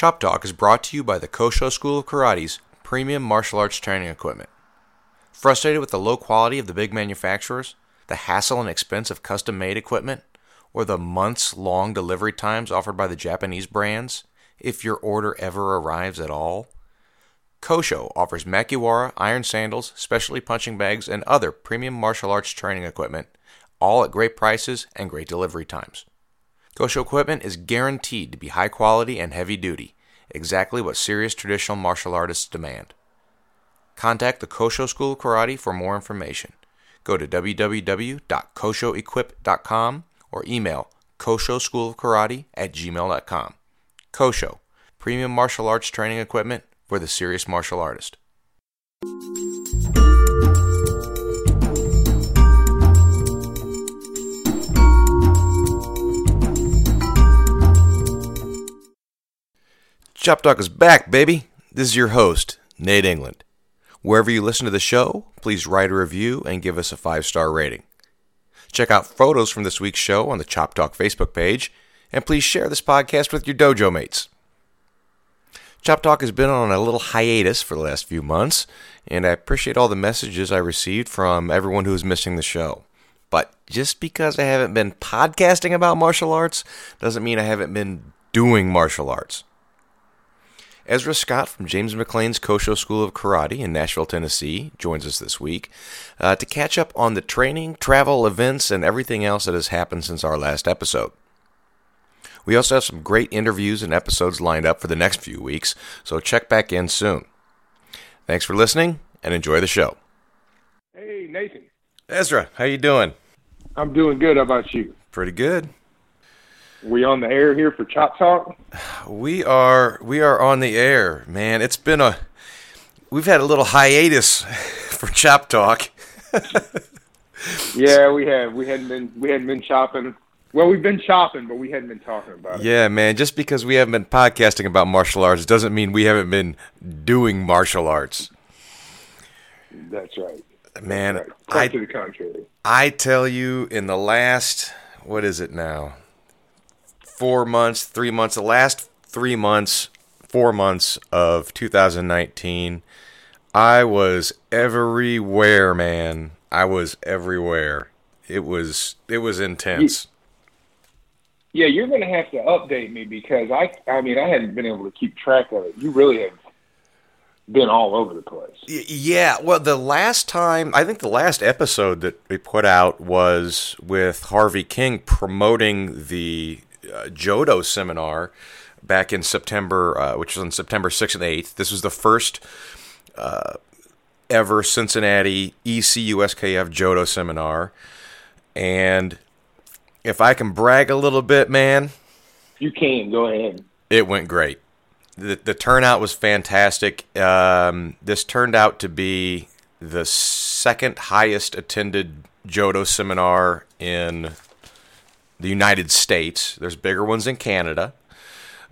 Chop Talk is brought to you by the Kosho School of Karate's premium martial arts training equipment. Frustrated with the low quality of the big manufacturers, the hassle and expense of custom made equipment, or the months long delivery times offered by the Japanese brands, if your order ever arrives at all? Kosho offers Makiwara iron sandals, specialty punching bags, and other premium martial arts training equipment, all at great prices and great delivery times. Kosho equipment is guaranteed to be high quality and heavy duty, exactly what serious traditional martial artists demand. Contact the Kosho School of Karate for more information. Go to www.koshoequip.com or email koshoschoolofkarate at gmail.com. Kosho, premium martial arts training equipment for the serious martial artist. Chop Talk is back, baby. This is your host, Nate England. Wherever you listen to the show, please write a review and give us a five star rating. Check out photos from this week's show on the Chop Talk Facebook page, and please share this podcast with your dojo mates. Chop Talk has been on a little hiatus for the last few months, and I appreciate all the messages I received from everyone who is missing the show. But just because I haven't been podcasting about martial arts doesn't mean I haven't been doing martial arts. Ezra Scott from James McLean's Kosho School of Karate in Nashville, Tennessee, joins us this week uh, to catch up on the training, travel, events, and everything else that has happened since our last episode. We also have some great interviews and episodes lined up for the next few weeks, so check back in soon. Thanks for listening and enjoy the show. Hey, Nathan. Ezra, how you doing? I'm doing good. How about you? Pretty good. We on the air here for Chop Talk? We are we are on the air, man. It's been a we've had a little hiatus for Chop Talk. yeah, we have. We hadn't been we hadn't been chopping. Well, we've been chopping, but we hadn't been talking about it. Yeah, man. Just because we haven't been podcasting about martial arts doesn't mean we haven't been doing martial arts. That's right. Man, That's right. I to the contrary. I tell you, in the last what is it now? Four months, three months. The last three months, four months of 2019, I was everywhere, man. I was everywhere. It was it was intense. Yeah, you're going to have to update me because I I mean I hadn't been able to keep track of it. You really have been all over the place. Yeah, well, the last time, I think the last episode that we put out was with Harvey King promoting the Jodo seminar back in September, uh, which was on September 6th and 8th. This was the first uh, ever Cincinnati ECUSKF Jodo seminar. And if I can brag a little bit, man, You can go ahead. it went great. The, the turnout was fantastic. Um, this turned out to be the second highest attended Jodo seminar in the United States. There's bigger ones in Canada,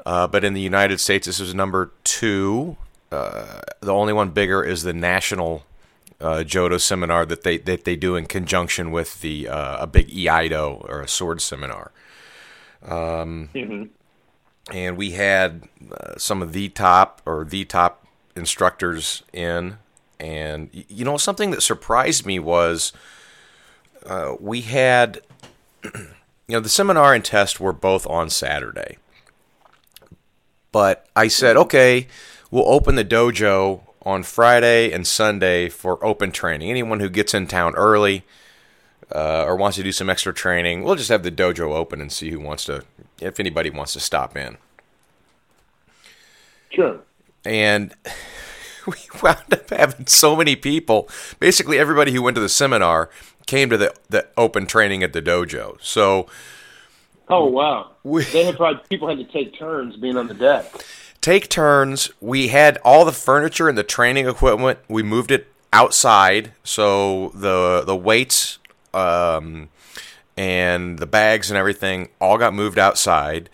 uh, but in the United States, this is number two. Uh, the only one bigger is the national uh, Jodo seminar that they that they do in conjunction with the uh, a big Iaido or a sword seminar hmm and we had uh, some of the top or the top instructors in and you know something that surprised me was uh, we had you know the seminar and test were both on saturday but i said okay we'll open the dojo on friday and sunday for open training anyone who gets in town early uh, or wants to do some extra training, we'll just have the dojo open and see who wants to, if anybody wants to stop in. Sure. And we wound up having so many people. Basically, everybody who went to the seminar came to the, the open training at the dojo. So Oh wow. We- they had probably people had to take turns being on the deck. take turns. We had all the furniture and the training equipment. We moved it outside, so the the weights um, and the bags and everything all got moved outside.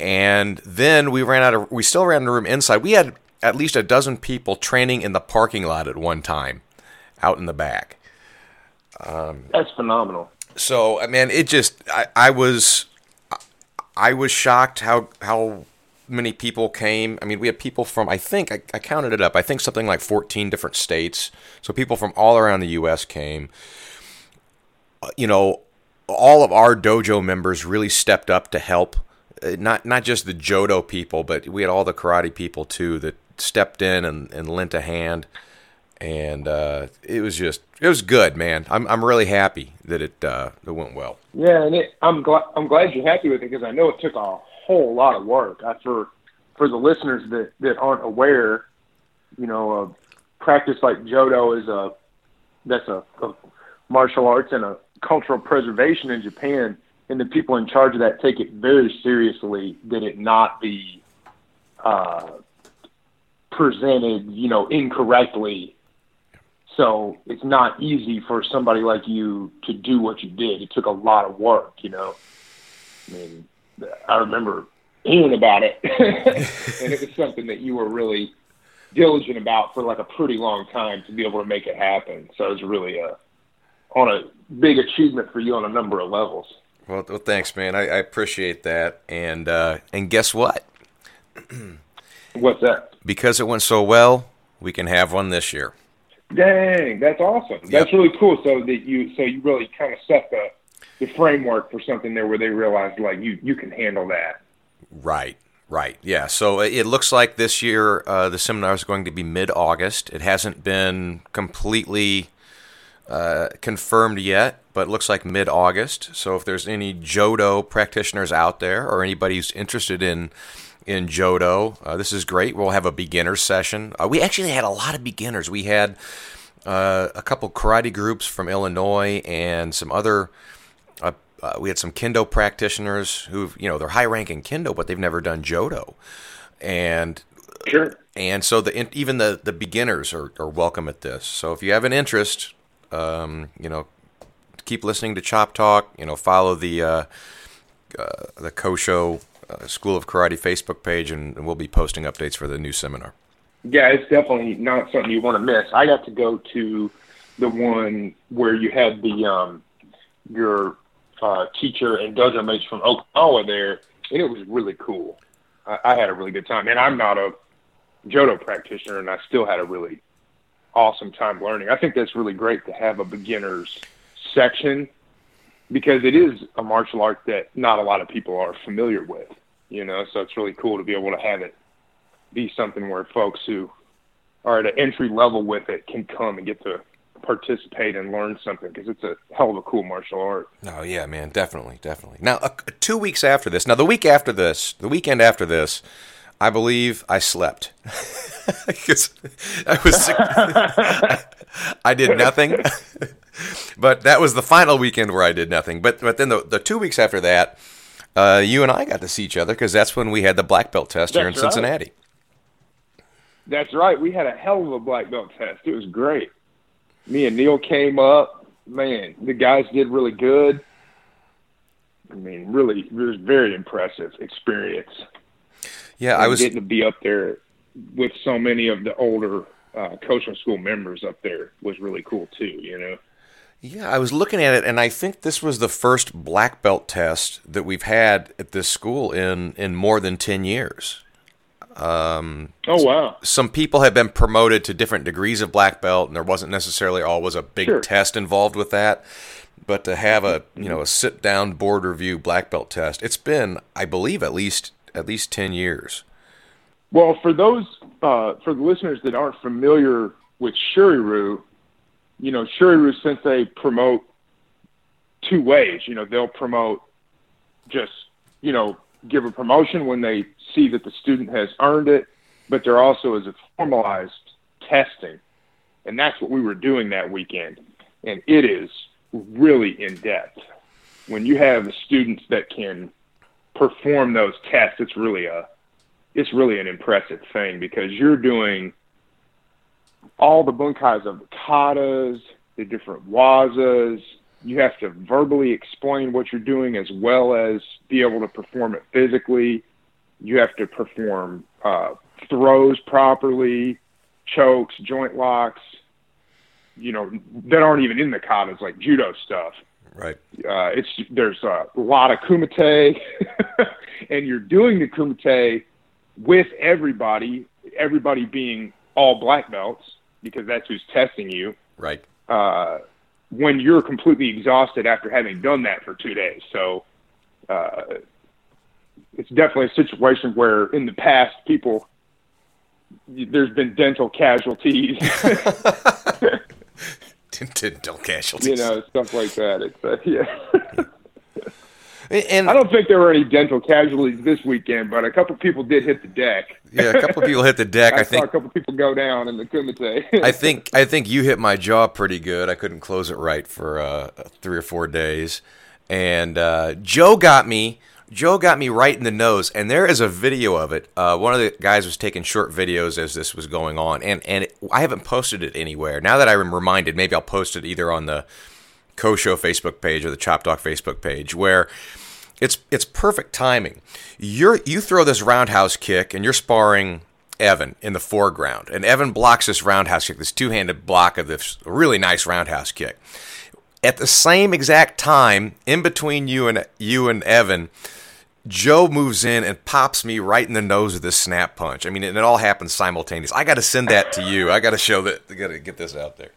And then we ran out of. We still ran out of room inside. We had at least a dozen people training in the parking lot at one time, out in the back. That's phenomenal. So I mean, it just I, I was I was shocked how how many people came. I mean, we had people from, I think, I, I, counted it up, I think something like 14 different states. So people from all around the U.S. came. Uh, you know, all of our dojo members really stepped up to help. Uh, not not just the Jodo people, but we had all the karate people too that stepped in and, and lent a hand. And uh, it was just, it was good, man. I'm, I'm really happy that it, uh, it went well. Yeah, and it, I'm glad I'm glad you're happy with it because I know it took a whole lot of work. I, for for the listeners that that aren't aware, you know, a practice like Jodo is a that's a, a martial arts and a cultural preservation in Japan, and the people in charge of that take it very seriously. That it not be uh, presented, you know, incorrectly. So it's not easy for somebody like you to do what you did. It took a lot of work, you know. I mean, I remember hearing about it, and it was something that you were really diligent about for like a pretty long time to be able to make it happen. So it was really a on a big achievement for you on a number of levels. Well, well thanks, man. I, I appreciate that. And uh, and guess what? What's that? Because it went so well, we can have one this year. Dang, that's awesome. Yep. That's really cool. So that you so you really kind of set the the framework for something there where they realized like you you can handle that. Right. Right. Yeah. So it looks like this year uh, the seminar is going to be mid August. It hasn't been completely uh, confirmed yet, but it looks like mid August. So if there's any Jodo practitioners out there or anybody who's interested in in Jodo, uh, this is great. We'll have a beginner session. Uh, we actually had a lot of beginners. We had uh, a couple karate groups from Illinois and some other uh, we had some kendo practitioners who you know they're high ranking kendo but they've never done jodo and sure and so the even the the beginners are, are welcome at this so if you have an interest um, you know keep listening to chop talk you know follow the uh, uh, the kosho uh, school of karate facebook page and, we'll be posting updates for the new seminar yeah it's definitely not something you want to miss i got to go to the one where you had the um your uh, teacher and dojo mates from Oklahoma there, and it was really cool. I, I had a really good time, and I'm not a Jodo practitioner, and I still had a really awesome time learning. I think that's really great to have a beginners section because it is a martial art that not a lot of people are familiar with, you know, so it's really cool to be able to have it be something where folks who are at an entry level with it can come and get to participate and learn something because it's a hell of a cool martial art. Oh yeah, man, definitely, definitely. Now, uh, two weeks after this, now the week after this, the weekend after this, I believe I slept I was sick. I did nothing. but that was the final weekend where I did nothing. But but then the the two weeks after that, uh, you and I got to see each other because that's when we had the black belt test that's here in right. Cincinnati. That's right. We had a hell of a black belt test. It was great me and Neil came up. Man, the guys did really good. I mean, really, it was very impressive experience. Yeah, I was getting to be up there with so many of the older uh, Kosho school members up there was really cool too. You know. Yeah, I was looking at it, and I think this was the first black belt test that we've had at this school in in more than ten years. Um, oh wow! Some people have been promoted to different degrees of black belt, and there wasn't necessarily always a big sure. test involved with that. But to have a you know a sit down board review black belt test, it's been I believe at least at least ten years. Well, for those uh, for the listeners that aren't familiar with Shuri-Ryu, you know Shuri-Ryu since they promote two ways. You know they'll promote just you know give a promotion when they see that the student has earned it, but there also is a formalized testing. And that's what we were doing that weekend. And it is really in depth. When you have students that can perform those tests, it's really a it's really an impressive thing because you're doing all the bunkais of the katas, the different wazas, you have to verbally explain what you're doing as well as be able to perform it physically. You have to perform uh, throws properly, chokes, joint locks, you know, that aren't even in the katas, like judo stuff. Right. Uh, it's there's a lot of kumite, and you're doing the kumite with everybody, everybody being all black belts because that's who's testing you. Right. Uh, when you're completely exhausted after having done that for two days. So uh, it's definitely a situation where in the past people there's been dental casualties. dental casualties. You know, stuff like that. It's uh, yeah. And I don't think there were any dental casualties this weekend, but a couple people did hit the deck. yeah, a couple people hit the deck. I, I saw think a couple people go down in the Kumite. I think I think you hit my jaw pretty good. I couldn't close it right for uh, three or four days, and uh, Joe got me. Joe got me right in the nose, and there is a video of it. Uh, one of the guys was taking short videos as this was going on, and and it, I haven't posted it anywhere. Now that I'm reminded, maybe I'll post it either on the Kosho Facebook page or the Chop Talk Facebook page, where it's it's perfect timing. You're you throw this roundhouse kick, and you're sparring Evan in the foreground, and Evan blocks this roundhouse kick, this two-handed block of this really nice roundhouse kick. At the same exact time, in between you and you and Evan, Joe moves in and pops me right in the nose with this snap punch. I mean, and it all happens simultaneous. I got to send that to you. I got to show that. I got to get this out there.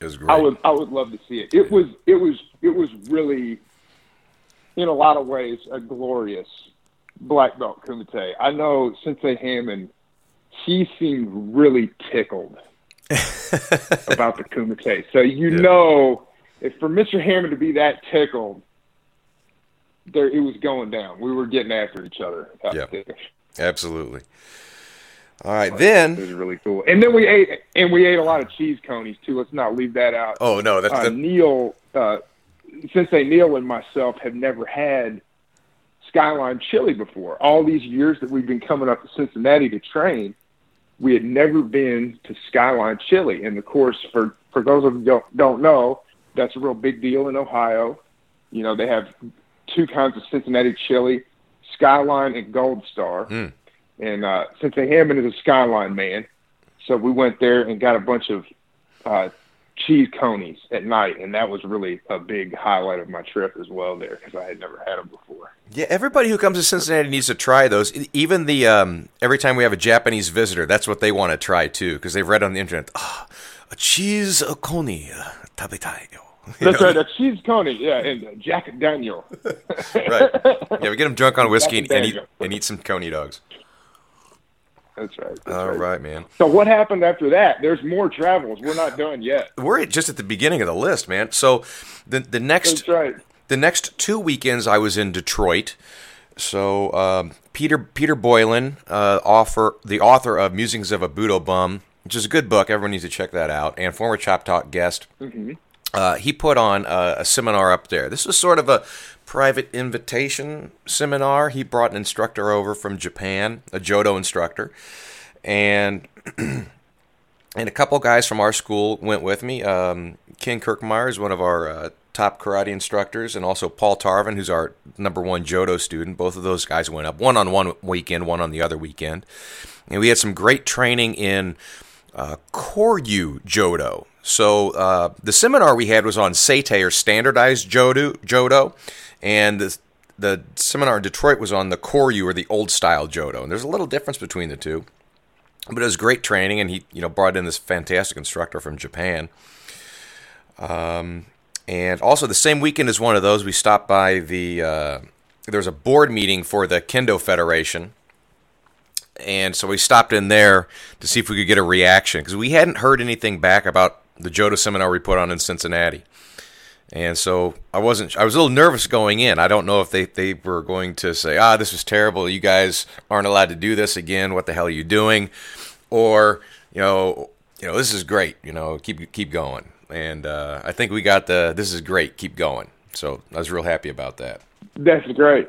It was great. I would I would love to see it. It was it was it was really, in a lot of ways, a glorious black belt kumite. I know Sensei Hammond, he seemed really tickled about the kumite. So you Yeah. know, if for Mr. Hammond to be that tickled, there it was going down. We were getting after each other. Yeah. Absolutely. All right, It then. was really cool. And then we ate and we ate a lot of cheese conies too. Let's not leave that out. Oh no, that's uh, the, Neil, uh, Sensei Neil and myself have never had Skyline chili before. All these years that we've been coming up to Cincinnati to train, we had never been to Skyline chili. And of course, for for those of you don't, don't know, that's a real big deal in Ohio. You know, they have two kinds of Cincinnati chili, Skyline and Gold Star. Mm. And uh, Sensei Hammond is a Skyline man, so we went there and got a bunch of uh, cheese conies at night, and that was really a big highlight of my trip as well there because I had never had them before. Yeah, everybody who comes to Cincinnati needs to try those. Even the um, every time we have a Japanese visitor, that's what they want to try too, because they've read on the internet, ah, a cheese coney uh, tabetai. You That's know? right, a cheese coney, yeah, and Jack Daniel. right. Yeah, we get them drunk on whiskey and, and eat and eat some coney dogs. That's right. That's All right. right, man. So what happened after that? There's more travels. We're not done yet. We're at- just at the beginning of the list, man. So the the next That's right. the next two weekends I was in Detroit. So um, Peter Peter Boylan, uh, author the author of Musings of a Budo Bum, which is a good book. Everyone needs to check that out. And former Chop Talk guest, uh, he put on a, a seminar up there. This was sort of a private invitation seminar. He brought an instructor over from Japan, a Jodo instructor, and and a couple guys from our school went with me. Um, Ken Kirkmeyer is one of our uh, top karate instructors, and also Paul Tarvin, who's our number one Jodo student. Both of those guys went up, one on one weekend, one on the other weekend. And we had some great training in uh, Koryu Jodo. So uh, the seminar we had was on Seitei, or standardized Jodo, Jodo and the, the seminar in Detroit was on the Koryu, or the old style Jodo. And there's a little difference between the two but it was great training, and he you know brought in this fantastic instructor from Japan. Um, and also the same weekend as one of those, we stopped by the uh, there was a board meeting for the Kendo Federation, and so we stopped in there to see if we could get a reaction because we hadn't heard anything back about the Jodo seminar we put on in Cincinnati. And so I wasn't. I was a little nervous going in. I don't know if they, they were going to say, "Ah, this was terrible. You guys aren't allowed to do this again. What the hell are you doing?" Or you know, you know, this is great. You know, keep keep going. And uh, I think we got the this is great. Keep going. So I was real happy about that. That's great.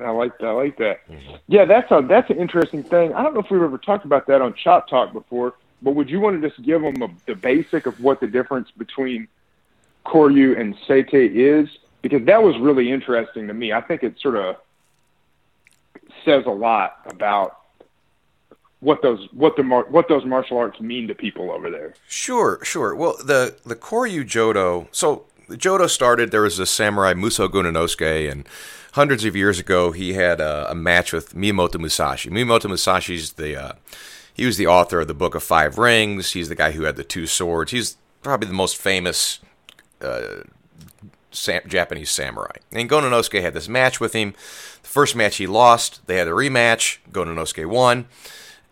I like that. I like that. Mm-hmm. Yeah, that's a that's an interesting thing. I don't know if we've ever talked about that on Chop Talk before, but would you want to just give them a, the basic of what the difference between Koryu and Seitei is? Because that was really interesting to me. I think it sort of says a lot about what those what the mar- what those martial arts mean to people over there. Sure, sure. Well, the the Koryu Jodo. So Jodo started. There was a samurai Muso Gunnosuke, and hundreds of years ago, he had a, a match with Miyamoto Musashi. Miyamoto Musashi's the uh, he was the author of the Book of Five Rings. He's the guy who had the two swords. He's probably the most famous uh, Sam- Japanese samurai. And Gunnosuke had this match with him. The first match he lost. They had a rematch. Gunnosuke won,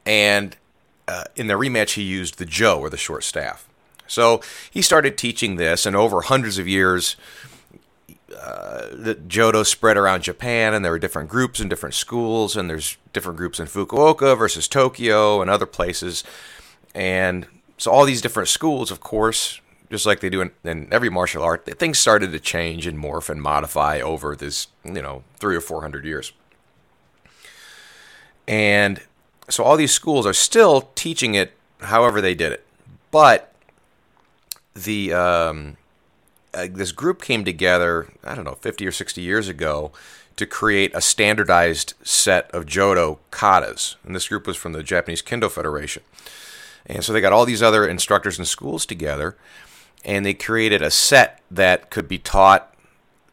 and uh, in the rematch he used the jo or the short staff. So he started teaching this, and over hundreds of years, uh, the Jodo spread around Japan, and there were different groups and different schools, and there's different groups in Fukuoka versus Tokyo and other places, and so all these different schools, of course, just like they do in, in every martial art, things started to change and morph and modify over this, you know, three or four hundred years, and so all these schools are still teaching it however they did it, but the um, uh, this group came together. I don't know, fifty or sixty years ago, to create a standardized set of Jodo katas, and this group was from the Japanese Kendo Federation. And so they got all these other instructors and schools together, and they created a set that could be taught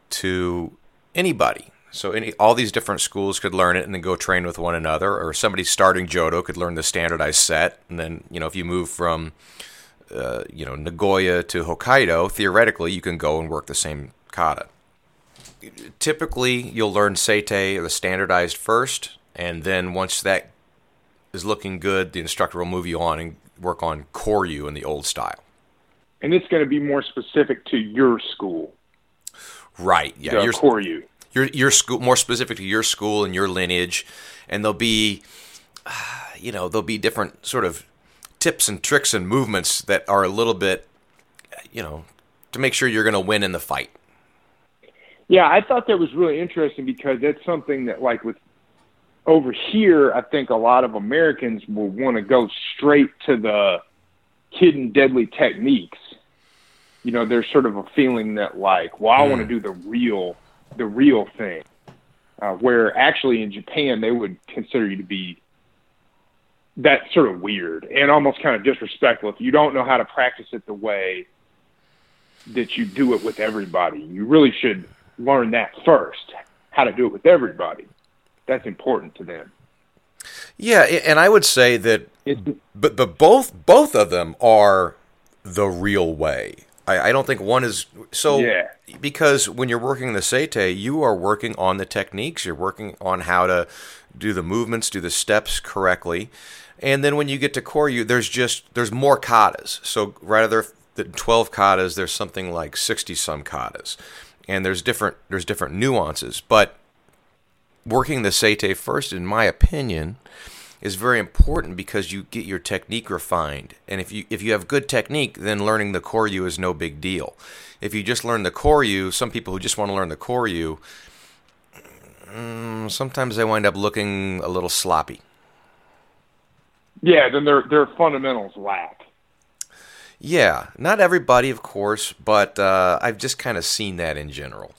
to anybody. So any, all these different schools could learn it and then go train with one another, or somebody starting Jodo could learn the standardized set, and then you know if you move from uh, you know Nagoya to Hokkaido, theoretically you can go and work the same kata. Typically, you'll learn seitei, the standardized first, and then once that is looking good, the instructor will move you on and work on koryu in the old style. And it's going to be more specific to your school. Right. Yeah. The your koryu. Your your school more specific to your school and your lineage, and there'll be, you know, there'll be different sort of tips and tricks and movements that are a little bit, you know, to make sure you're going to win in the fight. Yeah, I thought that was really interesting because that's something that, like, with over here, I think a lot of Americans will want to go straight to the hidden deadly techniques. You know, there's sort of a feeling that, like, well, I mm. want to do the real, the real thing. Uh, where actually in Japan they would consider you to be that's sort of weird and almost kind of disrespectful if you don't know how to practice it the way that you do it with everybody. You really should learn that first, how to do it with everybody. That's important to them. Yeah, and I would say that, but but both both of them are the real way. I, I don't think one is so yeah. because when you're working the seitei, you are working on the techniques. You're working on how to do the movements, do the steps correctly. And then when you get to Koryu, there's just there's more katas. So rather than 12 katas, there's something like 60 some katas. And there's different there's different nuances, but working the seitei first in my opinion is very important because you get your technique refined. And if you if you have good technique, then learning the Koryu is no big deal. If you just learn the Koryu, some people who just want to learn the Koryu, mm, sometimes they wind up looking a little sloppy. Yeah, then their their fundamentals lack. Yeah, not everybody, of course, but uh, I've just kind of seen that in general.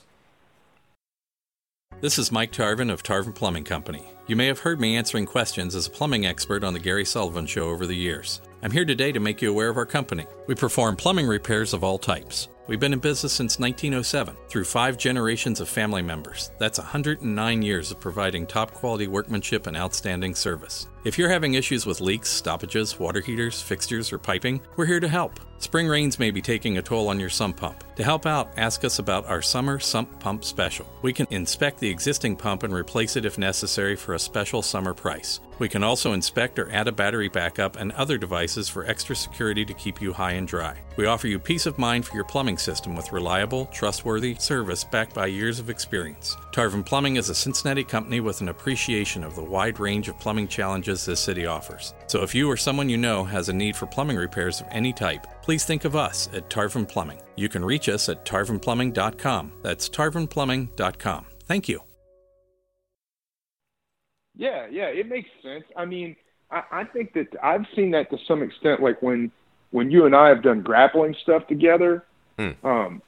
This is Mike Tarvin of Tarvin Plumbing Company. You may have heard me answering questions as a plumbing expert on The Gary Sullivan Show over the years. I'm here today to make you aware of our company. We perform plumbing repairs of all types. We've been in business since 1907 through five generations of family members. That's 109 years of providing top quality workmanship and outstanding service. If you're having issues with leaks, stoppages, water heaters, fixtures, or piping, we're here to help. Spring rains may be taking a toll on your sump pump. To help out, ask us about our summer sump pump special. We can inspect the existing pump and replace it if necessary for a special summer price. We can also inspect or add a battery backup and other devices for extra security to keep you high and dry. We offer you peace of mind for your plumbing system with reliable, trustworthy service backed by years of experience. Tarvin Plumbing is a Cincinnati company with an appreciation of the wide range of plumbing challenges this city offers. So if you or someone you know has a need for plumbing repairs of any type, please think of us at Tarvin Plumbing. You can reach us at tarvinplumbing.com. That's tarvinplumbing.com. Thank you. Yeah, yeah, it makes sense. I mean, I, I think that I've seen that to some extent, like when when you and I have done grappling stuff together. Hmm. Um,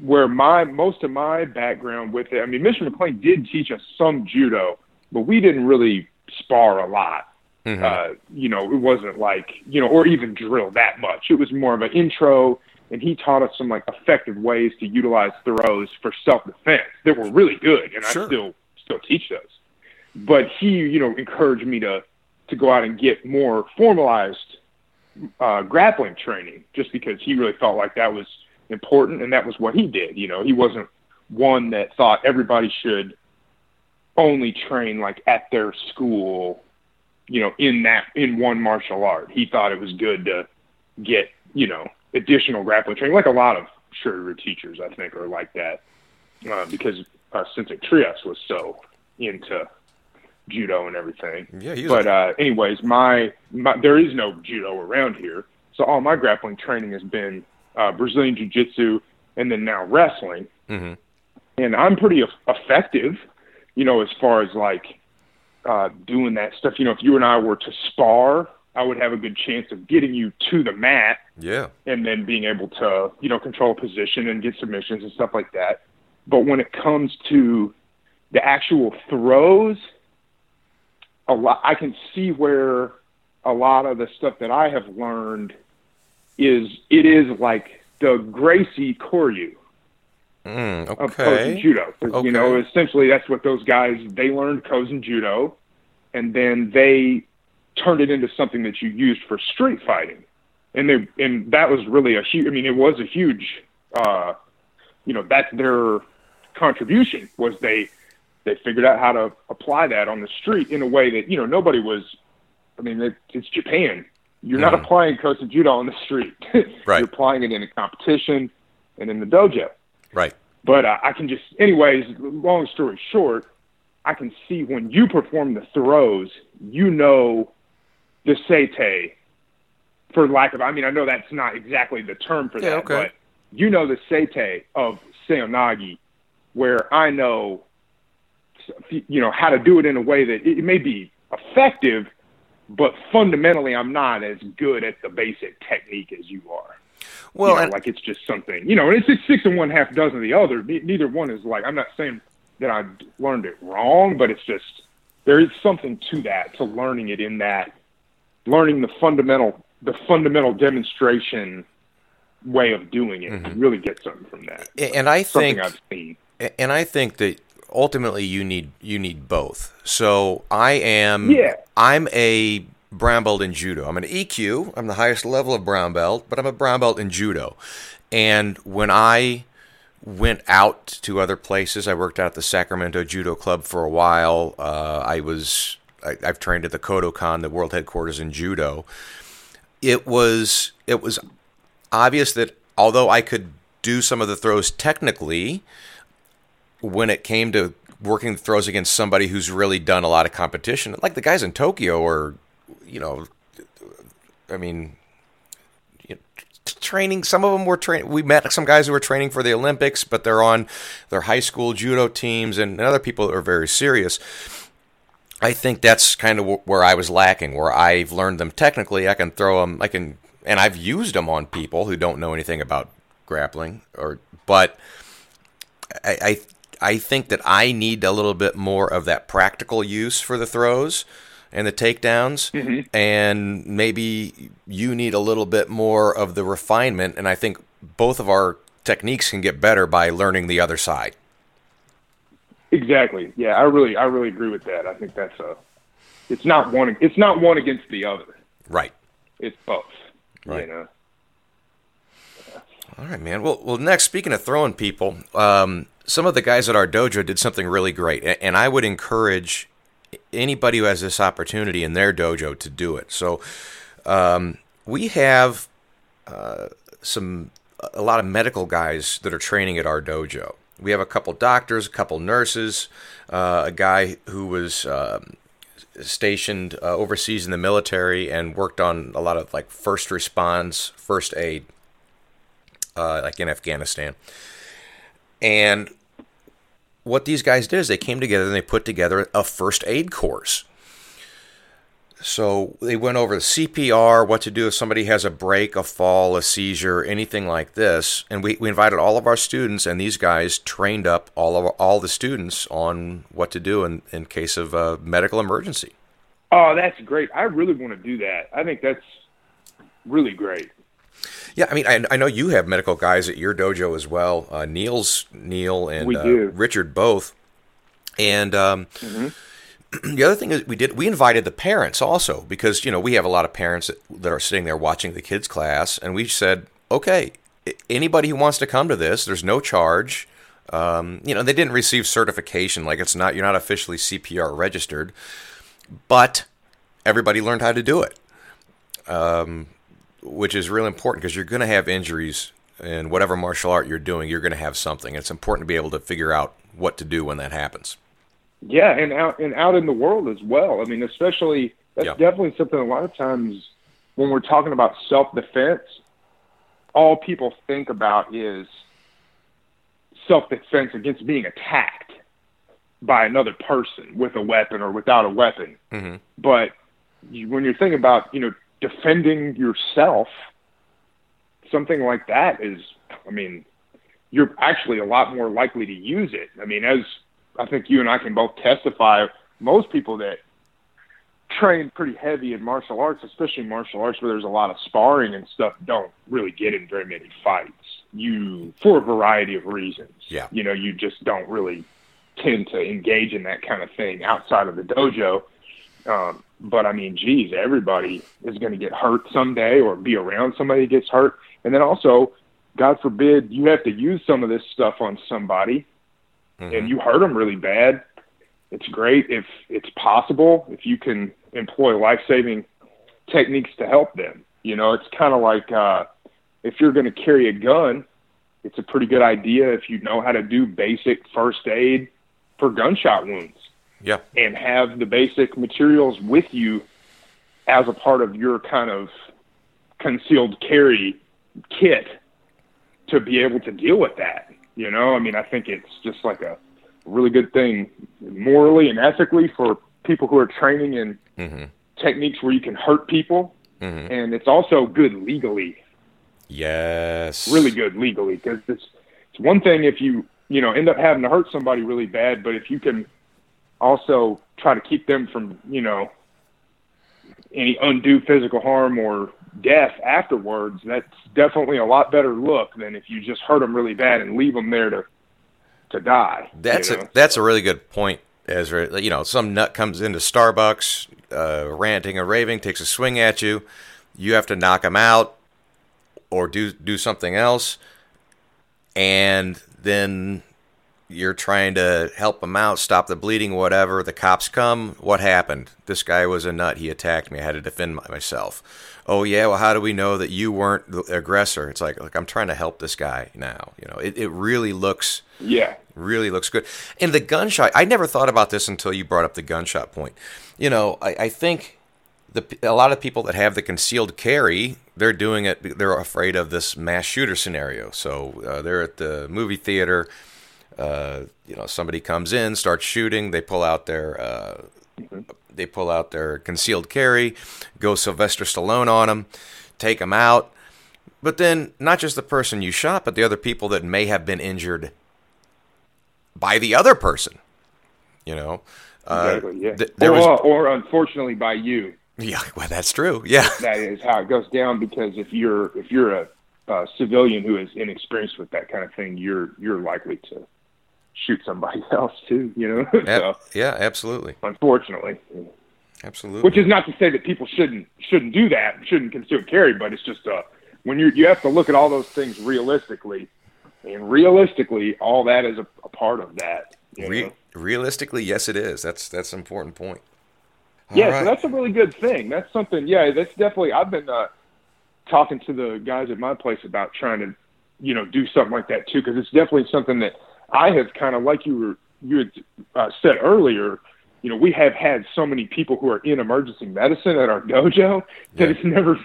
where my most of my background with it, I mean, Mr. McLean did teach us some judo, but we didn't really spar a lot. Mm-hmm. Uh, you know, it wasn't like you know, or even drill that much. It was more of an intro, and he taught us some like effective ways to utilize throws for self defense that were really good, and Sure. I still still teach those. But he, you know, encouraged me to to go out and get more formalized uh, grappling training, just because he really felt like that was important, and that was what he did. You know, he wasn't one that thought everybody should only train like at their school, you know, in that in one martial art. He thought it was good to get, you know, additional grappling training, like a lot of Shuri teachers, I think, are like that, uh, because uh, Sensei Trias was so into judo and everything. Yeah, he But uh, anyways, my, my there is no judo around here, so all my grappling training has been uh, Brazilian Jiu Jitsu and then now wrestling, Mhm. and I'm pretty effective, you know, as far as like uh, doing that stuff. You know, if you and I were to spar, I would have a good chance of getting you to the mat yeah. and then being able to, you know, control a position and get submissions and stuff like that. But when it comes to the actual throws, a lot I can see where a lot of the stuff that I have learned is it is like the Gracie Koryu Mm, of okay. Judo. 'Cause, You know, essentially that's what those guys they learned Kosen Judo, and then they turned it into something that you used for street fighting, and they and that was really a huge. I mean, it was a huge. Uh, you know, that's their contribution was they they figured out how to apply that on the street in a way that you know nobody was. I mean, it, it's Japan. You're not Mhm. applying Kosen Judo on the street. Right. You're applying it in a competition and in the dojo. Right. But uh, I can just, anyways, long story short, I can see when you perform the throws, you know the seitei, for lack of, I mean, I know that's not exactly the term for Yeah, that, okay. but you know the seitei of seoinage, where I know, you know, how to do it in a way that it may be effective, but fundamentally I'm not as good at the basic technique as you are Well, you know, and, like it's just something, you know, and it's just six and one half dozen of the other. Ne- neither one is like, I'm not saying that I learned it wrong, but it's just, there is something to that, to learning it in that, learning the fundamental, the fundamental demonstration way of doing it. Mm-hmm. You really get something from that. and I Something think I've seen. and I think that ultimately you need you need both. So I am Yeah. I'm a brown belt in judo. I'm an ikkyu. I'm the highest level of brown belt, but I'm a brown belt in judo. And when I went out to other places, I worked out at the Sacramento Judo Club for a while. Uh, I was I, I've trained at the Kodokan, the world headquarters in judo. It was it was obvious that although I could do some of the throws technically, when it came to working the throws against somebody who's really done a lot of competition, like the guys in Tokyo or, you know, I mean, you know, training. Some of them were training. We met some guys who were training for the Olympics, but they're on their high school judo teams, and other people are very serious. I think that's kind of where I was lacking, where I've learned them technically. I can throw them, I can, and I've used them on people who don't know anything about grappling, or but I, I I think that I need a little bit more of that practical use for the throws and the takedowns, and maybe you need a little bit more of the refinement. And I think both of our techniques can get better by learning the other side. Exactly. Yeah, I really, I really agree with that. I think that's a, it's not one, it's not one against the other. Right. It's both. Right. You know? All right, man. Well, well. Next, speaking of throwing people, um, some of the guys at our dojo did something really great, and I would encourage anybody who has this opportunity in their dojo to do it. So, um, we have uh, some a lot of medical guys that are training at our dojo. We have a couple doctors, a couple nurses, uh, a guy who was um, stationed uh, overseas in the military and worked on a lot of like first response, first aid uh, like in Afghanistan. And what these guys did is they came together and they put together a first aid course. So they went over the CPR, what to do if somebody has a break, a fall, a seizure, anything like this. And we, we invited all of our students, and these guys trained up all of all the students on what to do in, in case of a medical emergency. Oh, that's great. I really want to do that. I think that's really great. Yeah, I mean, I, I know you have medical guys at your dojo as well. Uh, Neil's Neil and uh. Richard both. And um, the other thing is, we did we invited the parents also because you know we have a lot of parents that, that are sitting there watching the kids class, and we said, okay, anybody who wants to come to this, there's no charge. Um, you know, they didn't receive certification, like it's not you're not officially CPR registered, but everybody learned how to do it which is really important because you're going to have injuries in whatever martial art you're doing. You're going to have something. It's important to be able to figure out what to do when that happens. Yeah, and out and out in the world as well. I mean, especially that's Yeah. definitely something. A lot of times when we're talking about self defense, all people think about is self defense against being attacked by another person with a weapon or without a weapon. Mm-hmm. But you, when you're thinking about you know defending yourself, something like that is, I mean, you're actually a lot more likely to use it. I mean, as I think you and I can both testify, most people that train pretty heavy in martial arts, especially martial arts where there's a lot of sparring and stuff, don't really get in very many fights. You, for a variety of reasons. Yeah. You know, you just don't really tend to engage in that kind of thing outside of the dojo. Um, but I mean, geez, everybody is going to get hurt someday or be around somebody that gets hurt. And then also, God forbid, you have to use some of this stuff on somebody and you hurt them really bad. It's great if it's possible, if you can employ life saving techniques to help them. You know, it's kind of like uh, if you're going to carry a gun, it's a pretty good idea if you know how to do basic first aid for gunshot wounds Yeah. and have the basic materials with you as a part of your kind of concealed carry kit to be able to deal with that. You know, I mean, I think it's just like a really good thing morally and ethically for people who are training in Mm-hmm. techniques where you can hurt people. Mhm. And it's also good legally Yes. really good legally because it's it's one thing if you you know end up having to hurt somebody really bad, but if you can also try to keep them from you know any undue physical harm or death afterwards, that's definitely a lot better look than if you just hurt them really bad and leave them there to to die. you That's know? a that's a really good point, Ezra. You know, some nut comes into Starbucks, uh, ranting and raving, takes a swing at you. You have to knock him out or do do something else, and then you're trying to help him out, stop the bleeding, whatever. The cops come. What happened? This guy was a nut. He attacked me. I had to defend myself. Oh yeah. Well, how do we know that you weren't the aggressor? It's like, like I'm trying to help this guy now. You know, it, it really looks yeah. really looks good. And the gunshot, I never thought about this until you brought up the gunshot point. You know, I, I think the a lot of people that have the concealed carry, they're doing it. They're afraid of this mass shooter scenario. So uh, they're at the movie theater. Uh, you know, somebody comes in, starts shooting. They pull out their uh, they pull out their concealed carry, go Sylvester Stallone on them, take them out. But then, not just the person you shot, but the other people that may have been injured by the other person. You know, uh, Exactly. Yeah. th- there or, was, or unfortunately by you. yeah, well, that's true. Yeah, that is how it goes down because if you're if you're a, a civilian who is inexperienced with that kind of thing, you're you're likely to shoot somebody else too. You know, so yeah, absolutely, unfortunately, absolutely. which is not to say that people shouldn't shouldn't do that, shouldn't conceal carry, but it's just uh when you you have to look at all those things realistically, and realistically, all that is a, a part of that. You Re- know? realistically, yes, it is. That's that's an important point. Yeah, All right. so that's a really good thing. That's something. Yeah, that's definitely. I've been uh, talking to the guys at my place about trying to, you know, do something like that too, because it's definitely something that I have kind of like you were you had uh, said earlier. You know, we have had so many people who are in emergency medicine at our dojo that Yeah. it's never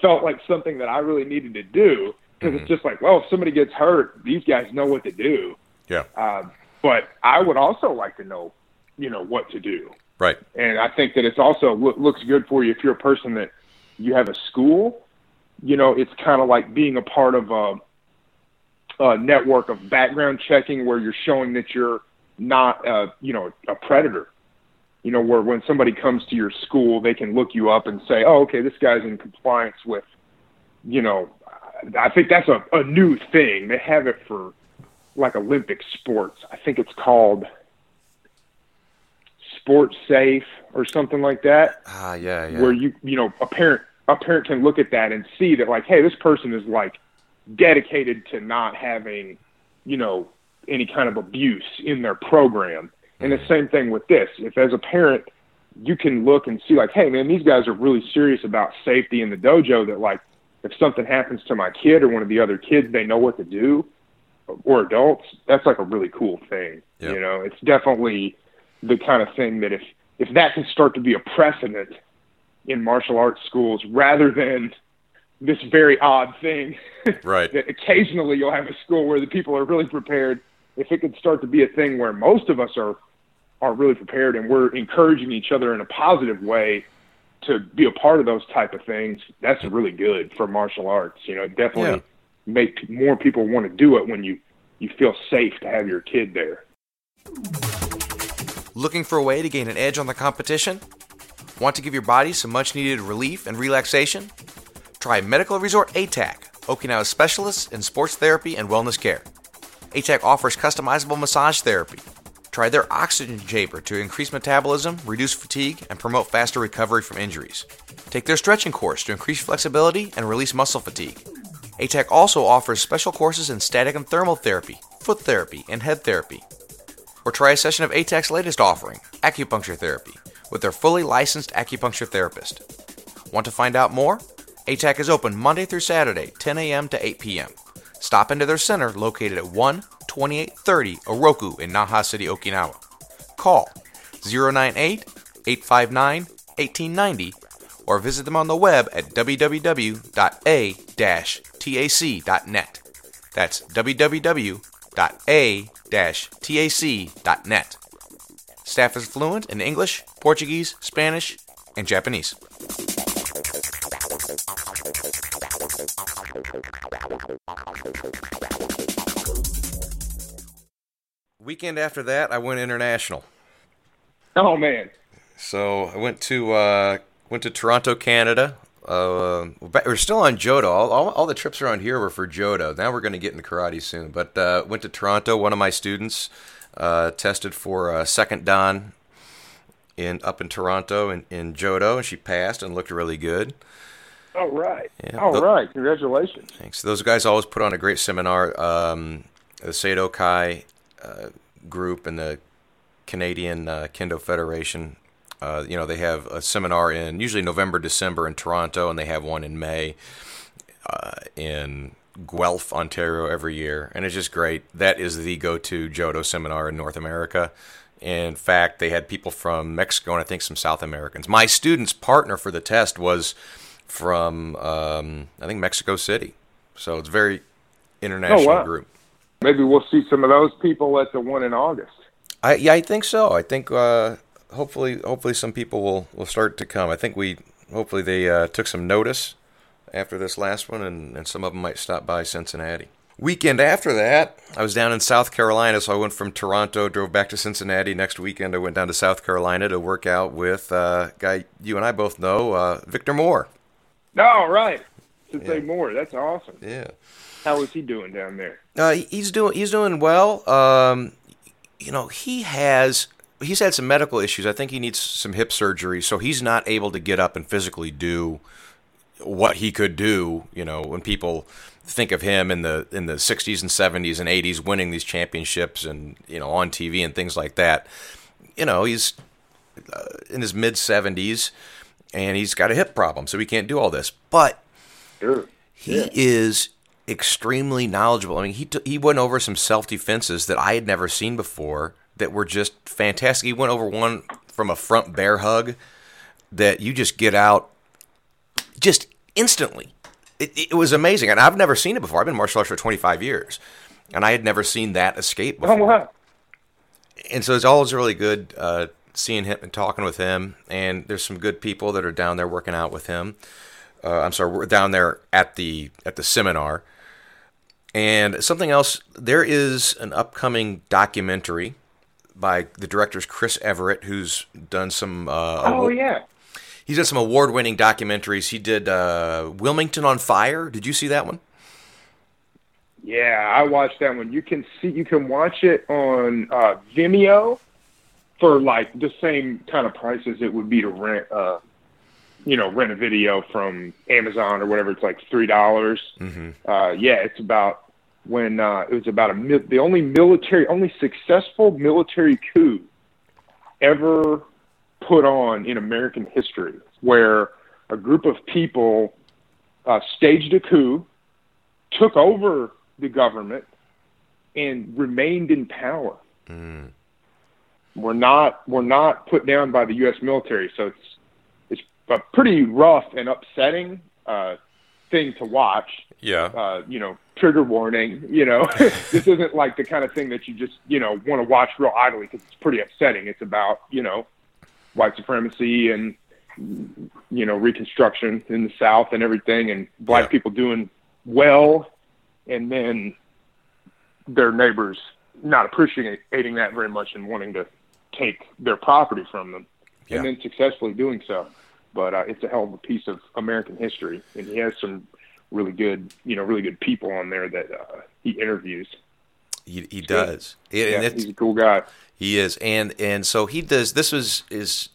felt like something that I really needed to do because it's just like, well, if somebody gets hurt, these guys know what to do. yeah, Uh, but I would also like to know, you know, what to do. right. And I think that it's also loo- looks good for you if you're a person that you have a school. You know, it's kind of like being a part of a, a network of background checking where you're showing that you're not, uh, you know, a predator. You know, where when somebody comes to your school, they can look you up and say, "Oh, okay, this guy's in compliance with, you know, I think that's a, a new thing. They have it for like Olympic sports. I think it's called Sports Safe or something like that. Ah, yeah, yeah. Where you you know a parent a parent can look at that and see that like, hey, this person is like dedicated to not having, you know, any kind of abuse in their program. And the same thing with this. If as a parent you can look and see like, hey man, these guys are really serious about safety in the dojo that like if something happens to my kid or one of the other kids, they know what to do or adults. That's like a really cool thing. Yep. You know, it's definitely the kind of thing that if if that can start to be a precedent in martial arts schools rather than this very odd thing right. that occasionally you'll have a school where the people are really prepared if it could start to be a thing where most of us are are really prepared and we're encouraging each other in a positive way to be a part of those type of things that's really good for martial arts you know definitely Yeah. make more people want to do it when you you feel safe to have your kid there Looking for a way to gain an edge on the competition? Want to give your body some much needed relief and relaxation? Try Medical Resort ATAC, Okinawa's specialists in sports therapy and wellness care. ATAC offers customizable massage therapy. Try their oxygen chamber to increase metabolism, reduce fatigue, and promote faster recovery from injuries. Take their stretching course to increase flexibility and release muscle fatigue. ATAC also offers special courses in static and thermal therapy, foot therapy, and head therapy or try a session of ATAC's latest offering, acupuncture therapy, with their fully licensed acupuncture therapist. Want to find out more? ATAC is open Monday through Saturday, 10 a.m. to 8 p.m. Stop into their center located at 1 2830 Oroku in Naha City, Okinawa. Call 098 859 1890 or visit them on the web at www.a-tac.net. That's www.a-tac.net. Staff is fluent in English, Portuguese, Spanish, and Japanese. Weekend after that, I went international. oh man So I went to uh, went to Toronto, Canada. Uh, we're still on Jodo. All, all, all the trips around here were for Jodo. Now we're going to get into karate soon. But uh, went to Toronto. One of my students uh, tested for second dan in up in Toronto in, in Jodo, and she passed and looked really good. All right Yeah, all the- right congratulations Thanks. Those guys always put on a great seminar. Um, the Sado Kai uh, group and the Canadian uh, Kendo Federation. Uh, you know, they have a seminar in usually November, December in Toronto, and they have one in May uh, in Guelph, Ontario every year, and it's just great. That is the go-to Jodo seminar in North America. In fact, they had people from Mexico and I think some South Americans. My student's partner for the test was from um, I think Mexico City, so it's a very international wow. group. maybe we'll see some of those people at the one in august I yeah, I think so. I think uh, hopefully hopefully some people will, will start to come. I think we hopefully they uh, took some notice after this last one, and, and some of them might stop by Cincinnati. Weekend after that, I was down in South Carolina, so I went from Toronto, drove back to Cincinnati. Next weekend, I went down to South Carolina to work out with uh, a guy you and I both know, uh, Victor Moore. All right to say Yeah. more that's awesome Yeah. how is he doing down there Uh, he's doing he's doing well. Um, you know, he has he's had some medical issues. I think he needs some hip surgery, so he's not able to get up and physically do what he could do. You know, when people think of him in the in the 60s and 70s and 80s winning these championships and you know on TV and things like that. You know, he's uh, in his mid 70s and he's got a hip problem, so he can't do all this. But sure he Yeah. is extremely knowledgeable. I mean, he t- he went over some self defenses that I had never seen before that were just fantastic. He went over one from a front bear hug that you just get out just instantly. It, it was amazing, and I've never seen it before. I've been martial arts for 25 years, and I had never seen that escape before oh wow and so it's always really good uh, seeing him and talking with him. And there's some good people that are down there working out with him. Uh, I'm sorry, we're down there at the at the seminar. And something else, there is an upcoming documentary by the director's Chris Everett, who's done some. Uh, oh award- yeah He's done some award-winning documentaries. He did uh, Wilmington on Fire. Did you see that one? Yeah, I watched that one. You can see, you can watch it on uh, Vimeo for like the same kind of price as it would be to rent, uh, you know, rent a video from Amazon or whatever. It's like three dollars. Mm-hmm. Uh, yeah, it's about when uh, it was about a mil- the only military, only successful military coup ever put on in American history, where a group of people uh, staged a coup, took over the government, and remained in power. Mm. We're not we're not put down by the U.S. military, so it's it's a pretty rough and upsetting uh, thing to watch. Yeah. Uh, you know, trigger warning. You know, this isn't like the kind of thing that you just you know want to watch real idly because it's pretty upsetting. It's about you know white supremacy and you know Reconstruction in the South and everything, and black Yeah. people doing well, and then their neighbors not appreciating that very much and wanting to take their property from them, Yeah. and then successfully doing so. But uh, it's a hell of a piece of American history, and he has some really good, you know, really good people on there that uh, he interviews. He, he does. Yeah, Yeah, and he's a cool guy. He is, and and so he does. This was is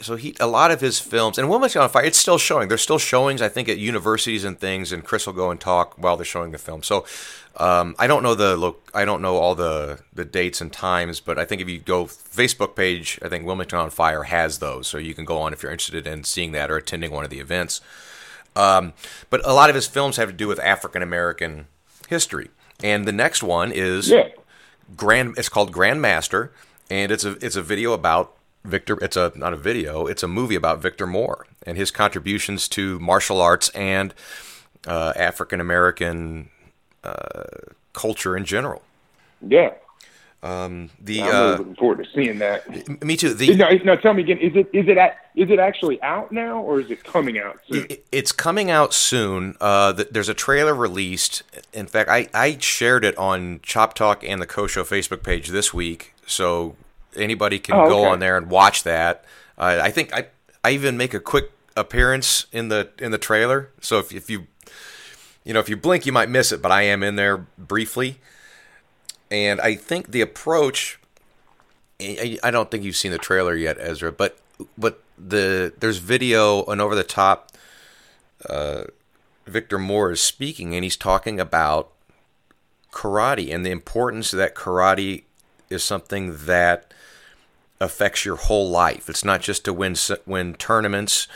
so he a lot of his films and Wilmington on Fire. It's still showing. There's still showings, I think, at universities and things. And Chris will go and talk while they're showing the film. So um, I don't know the look. I don't know all the the dates and times, but I think if you go Facebook page, I think Wilmington on Fire has those, so you can go on if you're interested in seeing that or attending one of the events. Um, but a lot of his films have to do with African American history. And the next one is Yeah. Grand. It's called Grandmaster, and it's a it's a video about Victor. It's a not a video. It's a movie about Victor Moore and his contributions to martial arts and uh, African American uh, culture in general. Yeah. The I'm really uh, looking forward to seeing that. me too. The Now, now, tell me again. Is it is it at, is it actually out now, or is it coming out soon? It- It's coming out soon. Uh, th- there's a trailer released. In fact, I, I shared it on Chop Talk and the Kosho Facebook page this week, so anybody can Oh, go okay. on there and watch that. Uh, I think I I even make a quick appearance in the in the trailer. So if if you you know if you blink, you might miss it, but I am in there briefly. And I think the approach. I I don't think you've seen the trailer yet, Ezra, but but the there's video and over the top. Uh, Victor Moore is speaking, and he's talking about karate and the importance that karate is something that affects your whole life. It's not just to win win tournaments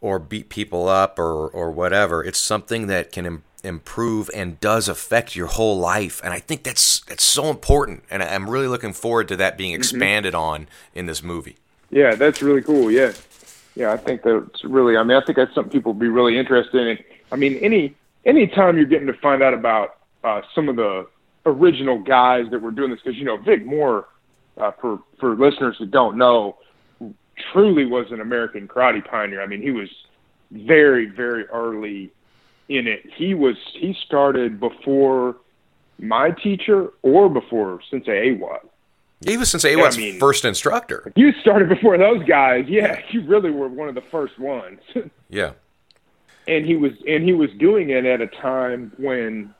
or beat people up or or whatever. It's something that can Im- improve and does affect your whole life. And I think that's that's so important. And I'm really looking forward to that being expanded on in this movie. Yeah, that's really cool. Yeah, yeah, I think that's really. I mean, I think that's something people would be really interested in. I mean, any any time you're getting to find out about uh, some of the original guys that were doing this, because you know, Vic Moore, uh, for for listeners that don't know, truly was an American karate pioneer. I mean, he was very very early in it. He was he started before my teacher or before Sensei Awad. He was since A Yeah, I mean- first instructor. You started before those guys. Yeah, you really were one of the first ones. Yeah. and he was and he was doing it at a time when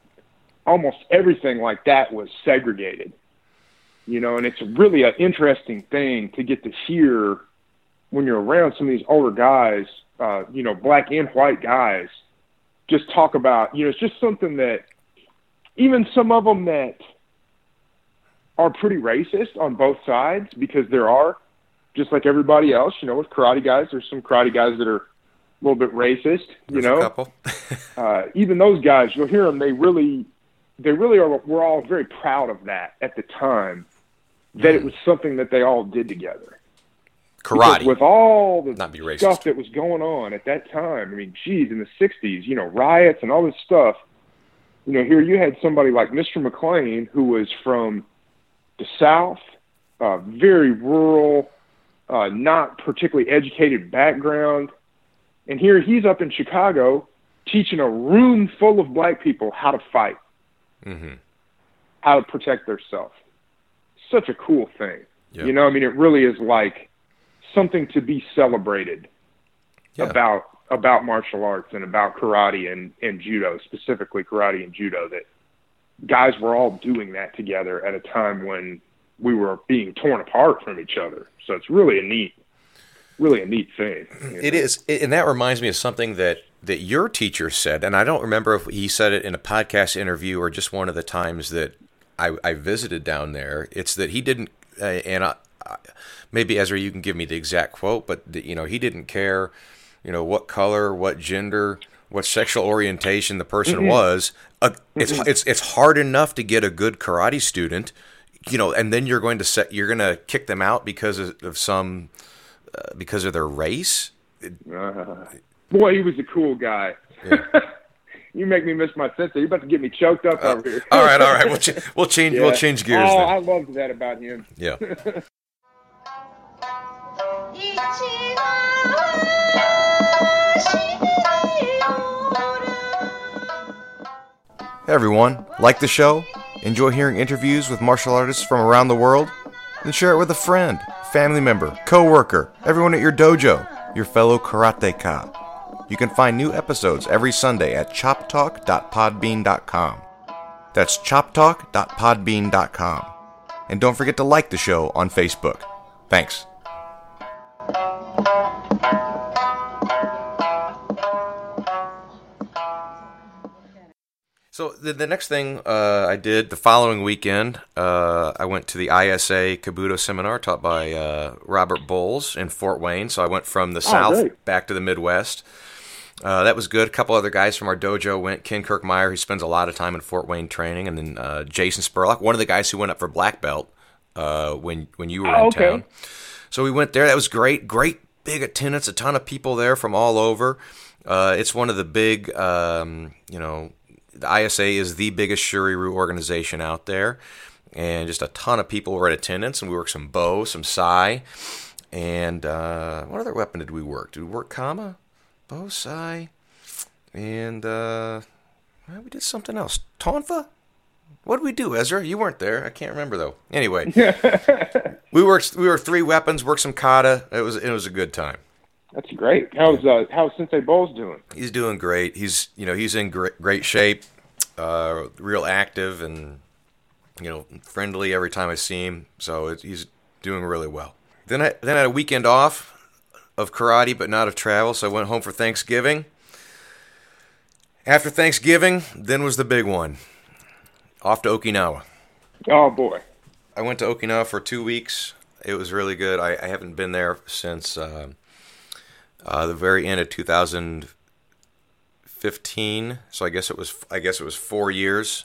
almost everything like that was segregated. You know, and it's really an interesting thing to get to hear when you're around some of these older guys, uh, you know, black and white guys, just talk about, you know, it's just something that even some of them that are pretty racist on both sides because there are, just like everybody else, you know, with karate guys, there's some karate guys that are a little bit racist, you There's a know couple. uh, even those guys, you'll hear them. They really, they really are. We're all very proud of that at the time. That it was something that they all did together. Because Karate. with all the Not be racist. stuff that was going on at that time. I mean, geez, in the '60s, you know, riots and all this stuff. You know, here you had somebody like Mr. McLean who was from the South, uh, very rural, uh, not particularly educated background, and here he's up in Chicago teaching a room full of black people how to fight, hmm how to protect themselves. Such a cool thing. Yeah. You know, I mean, it really is like something to be celebrated Yeah. about about martial arts and about karate and, and judo, specifically karate and judo. That guys were all doing that together at a time when we were being torn apart from each other. So it's really a neat, really a neat thing. It is, and that reminds me of something that that your teacher said, and I don't remember if he said it in a podcast interview or just one of the times that I, I visited down there. It's that he didn't, uh, and I, maybe Ezra, you can give me the exact quote, but the, you know he didn't care, you know what color, what gender, what sexual orientation the person mm-hmm. was. Uh, it's mm-hmm. it's it's hard enough to get a good karate student, you know, and then you're going to set you're going to kick them out because of, of some uh, because of their race. Uh, boy, he was a cool guy. Yeah. you make me miss my sensei. You're about to get me choked up uh, over here. all right, all right. We'll, ch- we'll change. Yeah. We'll change gears. Oh, then. I loved that about him. Yeah. Hey everyone, like the show? Enjoy hearing interviews with martial artists from around the world? Then share it with a friend, family member, co-worker, everyone at your dojo, your fellow karateka. You can find new episodes every Sunday at choptalk.podbean.com. That's choptalk.podbean.com. And don't forget to like the show on Facebook. Thanks. So the, the next thing uh, I did the following weekend, uh, I went to the ISA Kobudo seminar taught by uh, Robert Bowles in Fort Wayne. So I went from the oh, South great. back to the Midwest. Uh, that was good. A couple other guys from our dojo went. Ken Kirkmeyer, who spends a lot of time in Fort Wayne training, and then uh, Jason Spurlock, one of the guys who went up for black belt uh, when when you were oh, in okay. town. So we went there. That was great. Great big attendance. A ton of people there from all over. it's one of the big, um, you know the ISA is the biggest Shuri-Ryu organization out there, and just a ton of people were in attendance. And we worked some bow, some Sai, and uh, what other weapon did we work? Did we work Kama, Bo, Sai, and uh, we did something else. Tonfa. What did we do, Ezra? You weren't there. I can't remember though. Anyway, we worked. We were three weapons. Worked some kata. It was. It was a good time. That's great. How's uh, how's Sensei Bowles doing? He's doing great. He's you know he's in great, great shape, uh, real active and you know friendly every time I see him. So it, he's doing really well. Then I then I had a weekend off of karate, but not of travel. So I went home for Thanksgiving. After Thanksgiving, then was the big one. Off to Okinawa. Oh boy! I went to Okinawa for two weeks. It was really good. I, I haven't been there since. Uh, uh, the very end of 2015. So I guess it was I guess it was four years.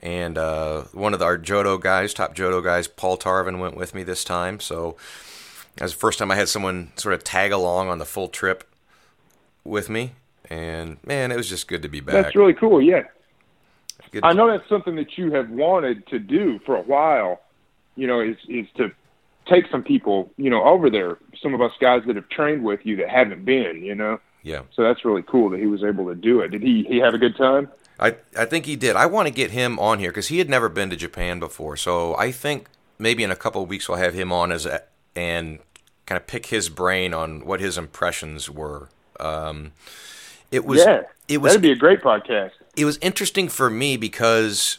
And uh, one of the, our Jodo guys, top Jodo guys, Paul Tarvin, went with me this time. So it was the first time I had someone sort of tag along on the full trip with me. And man, it was just good to be back. That's really cool. Yeah. Good I know that's something that you have wanted to do for a while. You know, is is to take some people, you know, over there. Some of us guys that have trained with you that haven't been, you know. Yeah. So that's really cool that he was able to do it. Did he he have a good time? I I think he did. I want to get him on here because he had never been to Japan before. So I think maybe in a couple of weeks we'll have him on as a, and kind of pick his brain on what his impressions were. Um, it was yeah, it was that'd be a great podcast. It was interesting for me because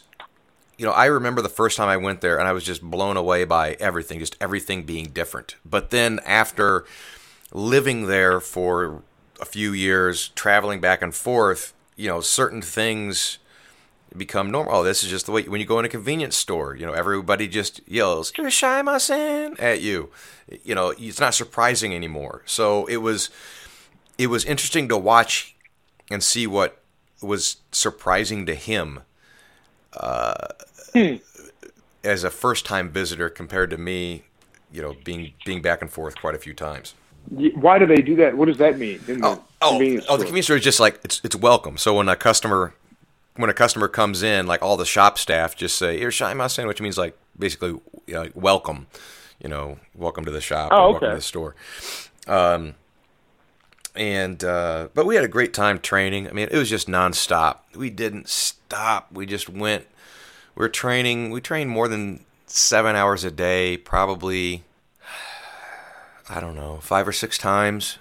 you know, I remember the first time I went there and I was just blown away by everything, just everything being different. But then after living there for a few years, traveling back and forth, you know, certain things become normal. Oh, this is just the way when you go in a convenience store, you know, everybody just yells "Irasshaimase" at you. You know, it's not surprising anymore. So it was it was interesting to watch and see what was surprising to him. Uh, Hmm. as a first time visitor compared to me, you know, being being back and forth quite a few times. Why do they do that? What does that mean? oh, oh, oh, the convenience store is just like it's it's welcome. So when a customer when a customer comes in, like all the shop staff just say "Irasshaimase," which means like basically you know, like welcome, you know, welcome to the shop, oh, okay. welcome to the store. Um, and uh, but we had a great time training. I mean, it was just nonstop. We didn't stop. We just went we're training. We trained more than seven hours a day, probably. I don't know, five or six times.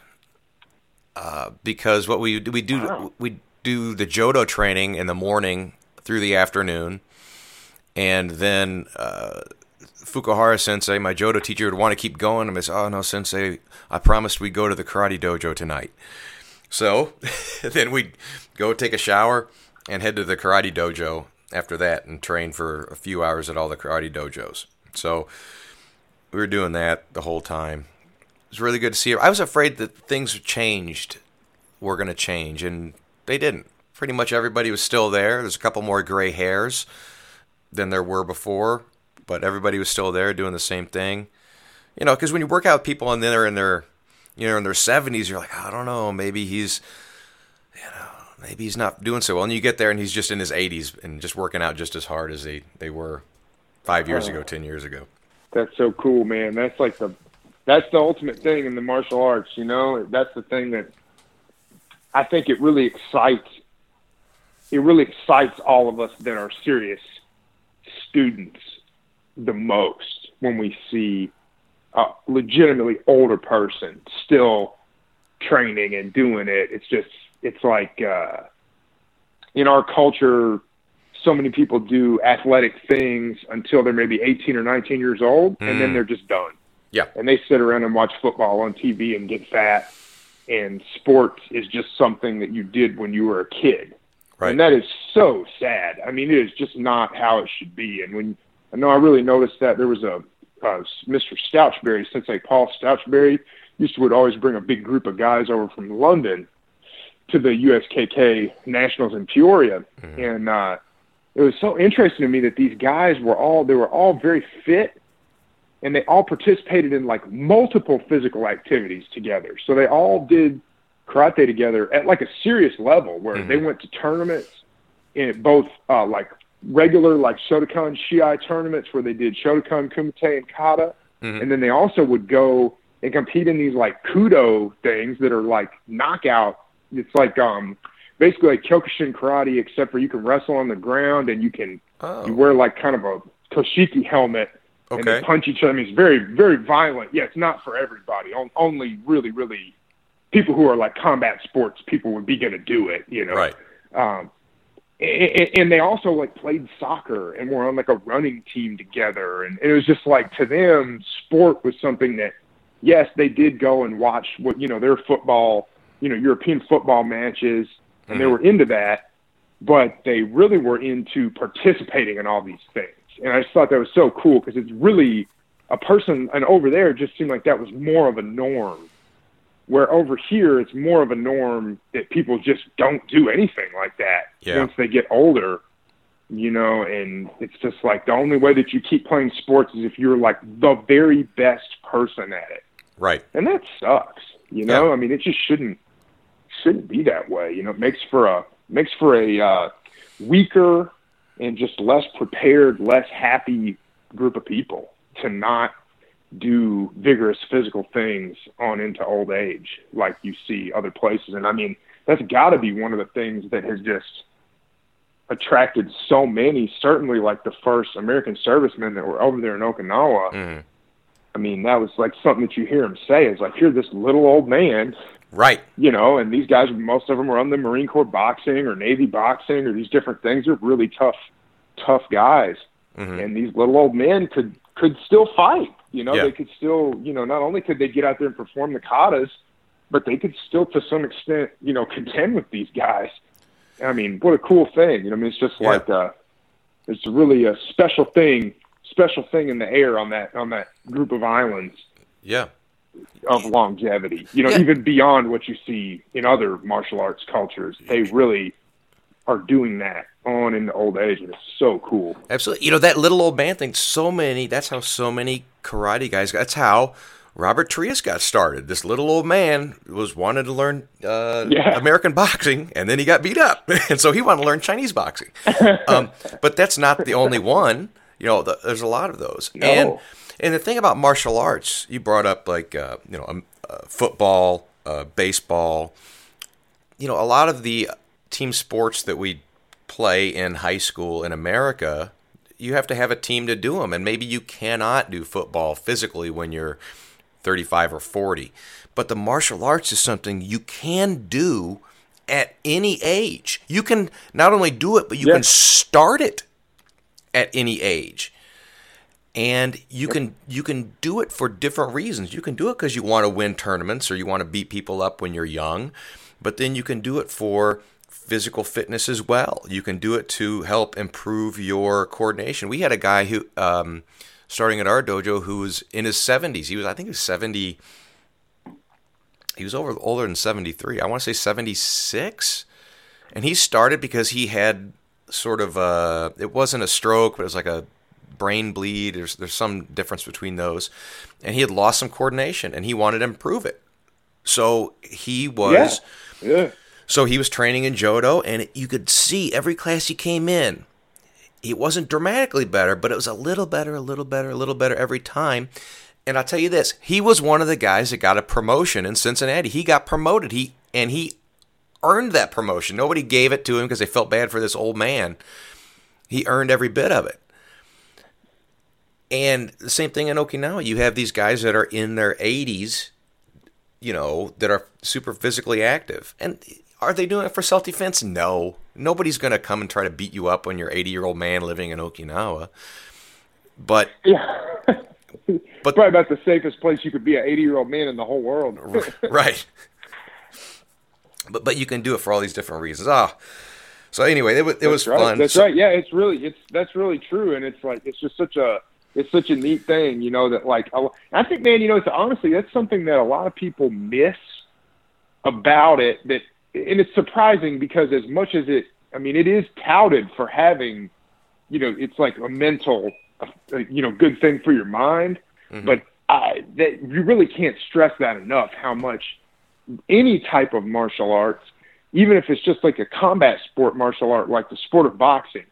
Uh, because what we we do wow. we do the Jodo training in the morning through the afternoon, and then uh, Fukuhara Sensei, my Jodo teacher, would want to keep going. And I said, "Oh no, Sensei, I promised we'd go to the karate dojo tonight." So then we'd go take a shower and head to the karate dojo after that and train for a few hours at all the karate dojos. So we were doing that the whole time. It was really good to see her. I was afraid that things changed, were going to change, and they didn't. Pretty much everybody was still there. There's a couple more gray hairs than there were before, but everybody was still there doing the same thing. You know, because when you work out with people and they're in their, you know, in their 70s, you're like, I don't know, maybe he's, you know, maybe he's not doing so well. And you get there and he's just in his 80s and just working out just as hard as they, they were five years oh. ago, 10 years ago. That's so cool, man. That's like the that's the ultimate thing in the martial arts, you know? That's the thing that I think it really excites it really excites all of us that are serious students the most when we see a legitimately older person still training and doing it. It's just it's like uh in our culture so many people do athletic things until they're maybe 18 or 19 years old and Mm. then they're just done. Yeah. And they sit around and watch football on TV and get fat and sports is just something that you did when you were a kid. Right. And that is so sad. I mean, it is just not how it should be. And when I know I really noticed that there was a uh, Mr. Stouchberry, since Sensei Paul Stouchberry, used to would always bring a big group of guys over from London to the USKK Nationals in Peoria, and uh, it was so interesting to me that these guys were all they were all very fit, and they all participated in like multiple physical activities together. So they all did karate together at like a serious level where they went to tournaments in both uh, like regular like Shotokan Shiai tournaments where they did Shotokan, Kumite, and Kata, and then they also would go and compete in these like kudo things that are like knockout. It's like um basically like Kyokushin karate, except for you can wrestle on the ground and you can Oh. you wear like kind of a Toshiki helmet and they Okay. punch each other. I mean, it's very very violent. Yeah, it's not for everybody. On, only really really people who are like combat sports people would be going to do it. You know, Right. um, and, and they also like played soccer and were on like a running team together and it was just like to them sport was something that yes they did go and watch what you know their football you know european football matches and they were into that but they really were into participating in all these things and i just thought that was so cool because it's really a person and over there it just seemed like that was more of a norm where over here it's more of a norm that people just don't do anything like that Yeah. once they get older you know and it's just like the only way that you keep playing sports is if you're like the very best person at it Right. and that sucks you know Yeah. i mean it just shouldn't shouldn't be that way you know it makes for a makes for a uh weaker and just less prepared less happy group of people to not do vigorous physical things on into old age like you see other places and i mean that's got to be one of the things that has just attracted so many certainly like the first american servicemen that were over there in okinawa Mhm. i mean that was like something that you hear him say is like you're this little old man Right. you know, and these guys, most of them were on the Marine Corps boxing or Navy boxing or these different things. They're really tough, tough guys, Mhm. and these little old men could could still fight. You know, Yeah. they could still, you know, not only could they get out there and perform the katas, but they could still, to some extent, you know, contend with these guys. I mean, what a cool thing! You know, I mean, it's just Yeah. like uh, it's really a special thing, special thing in the air on that on that group of islands Yeah. Of longevity. You know, Yeah. even beyond what you see in other martial arts cultures, they really are doing that on in the old age, and it's so cool. Absolutely. You know, that little old man thing, so many, that's how so many karate guys, that's how Robert Trias got started. This little old man was wanted to learn uh, Yeah. American boxing, and then he got beat up. and so he wanted to learn Chinese boxing. Um, but that's not the only one. You know, the, there's a lot of those. No. And, and the thing about martial arts, you brought up like, uh, you know, um, uh, football, uh, baseball, you know, a lot of the team sports that we play in high school in America, you have to have a team to do them. And maybe you cannot do football physically when you're 35 or 40. But the martial arts is something you can do at any age. You can not only do it, but you Yeah. can start it at any age. And you can you can do it for different reasons. You can do it because you want to win tournaments or you want to beat people up when you're young, but then you can do it for physical fitness as well. You can do it to help improve your coordination. We had a guy who um, starting at our dojo who was in his 70s. He was I think he was 70 he was over older than 73. I want to say 76. And he started because he had sort of a it wasn't a stroke, but it was like a brain bleed. There's there's some difference between those. And he had lost some coordination and he wanted to improve it. So he was Yeah. so he was training in Jodo, and you could see every class he came in, it wasn't dramatically better, but it was a little better, a little better, a little better every time. And I'll tell you this, he was one of the guys that got a promotion in Cincinnati. He got promoted. He and he earned that promotion. Nobody gave it to him because they felt bad for this old man. He earned every bit of it. And the same thing in Okinawa. You have these guys that are in their 80s, you know, that are super physically active. And are they doing it for self defense? No. Nobody's going to come and try to beat you up when you're 80 year old man living in Okinawa. But Yeah. But- probably about the safest place you could be an 80 year old man in the whole world. right. But but you can do it for all these different reasons. Ah, so anyway, it was it was That's right. fun. That's So- right. Yeah, it's really it's that's really true, and it's like it's just such a it's such a neat thing, you know. That like I think, man, you know, it's honestly that's something that a lot of people miss about it. That and it's surprising because as much as it, I mean, it is touted for having, you know, it's like a mental, uh, you know, good thing for your mind, but I that you really can't stress that enough. How much any type of martial arts, even if it's just like a combat sport martial art, like the sport of boxing,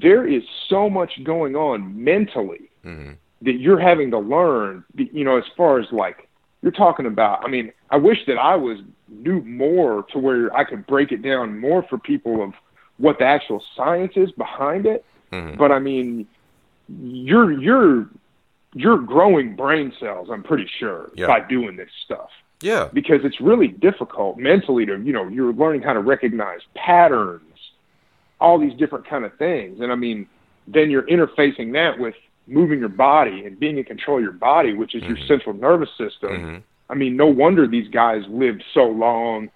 there is so much going on mentally mm-hmm. that you're having to learn. You know, as far as like you're talking about. I mean, I wish that I was knew more to where I could break it down more for people of what the actual science is behind it. Mm-hmm. But I mean, you're you're you're growing brain cells. I'm pretty sure Yeah. by doing this stuff yeah, because it's really difficult mentally to you know you're learning how to recognize patterns all these different kind of things and i mean then you're interfacing that with moving your body and being in control of your body which is your mm-hmm. central nervous system mm-hmm. i mean no wonder these guys lived so long